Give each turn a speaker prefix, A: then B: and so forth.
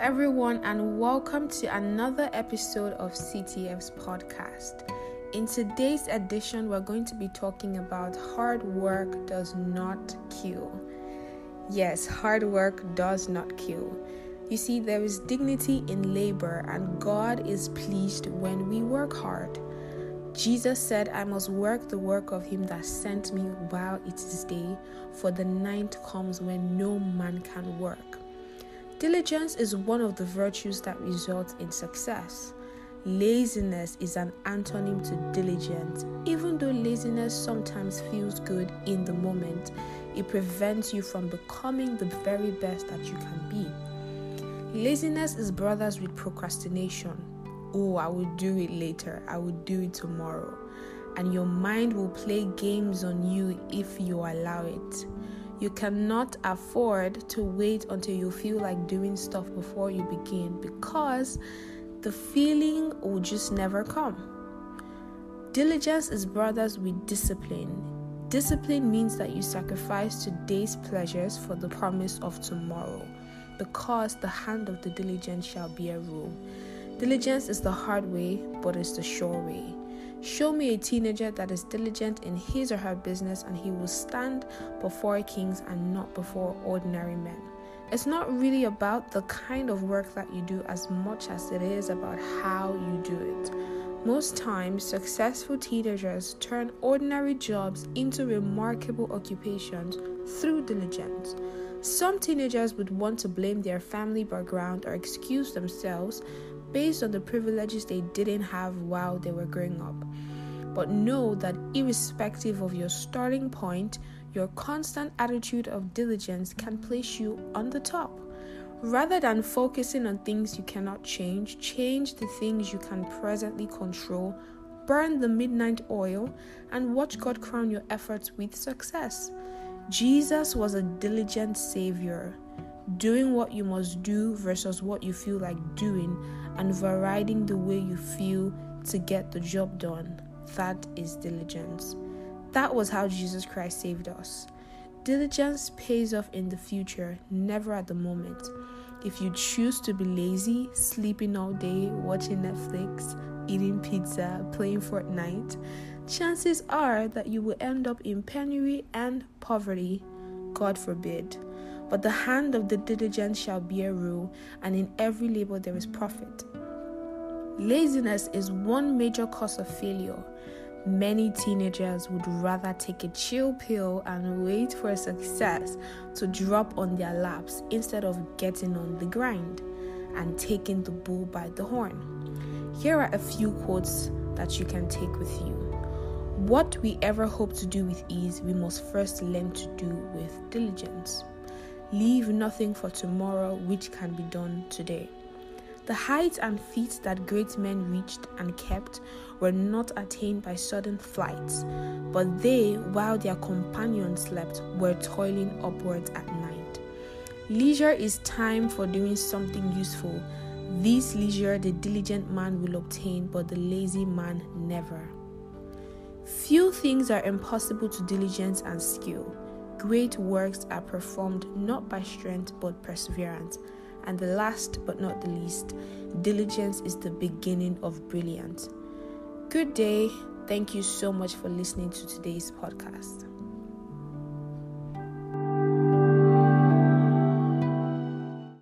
A: everyone, and welcome to another episode of CTF's podcast. In today's edition, we're going to be talking about hard work does not kill. Yes, hard work does not kill. You see, there is dignity in labor, and God is pleased when we work hard. Jesus said, I must work the work of him that sent me while it is day, for the night comes when no man can work. Diligence is one of the virtues that result in success. Laziness is an antonym to diligence. Even though laziness sometimes feels good in the moment, it prevents you from becoming the very best that you can be. Laziness is brothers with procrastination. Oh, I will do it later, I will do it tomorrow. And your mind will play games on you if you allow it. You cannot afford to wait until you feel like doing stuff before you begin because the feeling will just never come. Diligence is brothers with discipline. Discipline means that you sacrifice today's pleasures for the promise of tomorrow, because the hand of the diligent shall bear rule. Diligence is the hard way, but it's the sure way. Show me a teenager that is diligent in his or her business, and he will stand before kings and not before ordinary men. It's not really about the kind of work that you do as much as it is about how you do it. Most times, successful teenagers turn ordinary jobs into remarkable occupations through diligence. Some teenagers would want to blame their family background or excuse themselves based on the privileges they didn't have while they were growing up. But know that irrespective of your starting point, your constant attitude of diligence can place you on the top. Rather than focusing on things you cannot change, change the things you can presently control, burn the midnight oil, and watch God crown your efforts with success. Jesus was a diligent Savior doing what you must do versus what you feel like doing, and varying the way you feel to get the job done. That is diligence. That was how Jesus Christ saved us. Diligence pays off in the future, never at the moment. If you choose to be lazy, sleeping all day, watching Netflix, eating pizza, playing Fortnite, chances are that you will end up in penury and poverty. God forbid. But the hand of the diligent shall bear rule, and in every labor there is profit. Laziness is one major cause of failure. Many teenagers would rather take a chill pill and wait for success to drop on their laps instead of getting on the grind and taking the bull by the horn. Here are a few quotes that you can take with you. What we ever hope to do with ease, we must first learn to do with diligence. Leave nothing for tomorrow which can be done today. The heights and feats that great men reached and kept were not attained by sudden flights, but they, while their companions slept, were toiling upwards at night. Leisure is time for doing something useful. This leisure the diligent man will obtain, but the lazy man never. Few things are impossible to diligence and skill. Great works are performed not by strength but perseverance. And the last but not the least, diligence is the beginning of brilliance. Good day. Thank you so much for listening to today's podcast.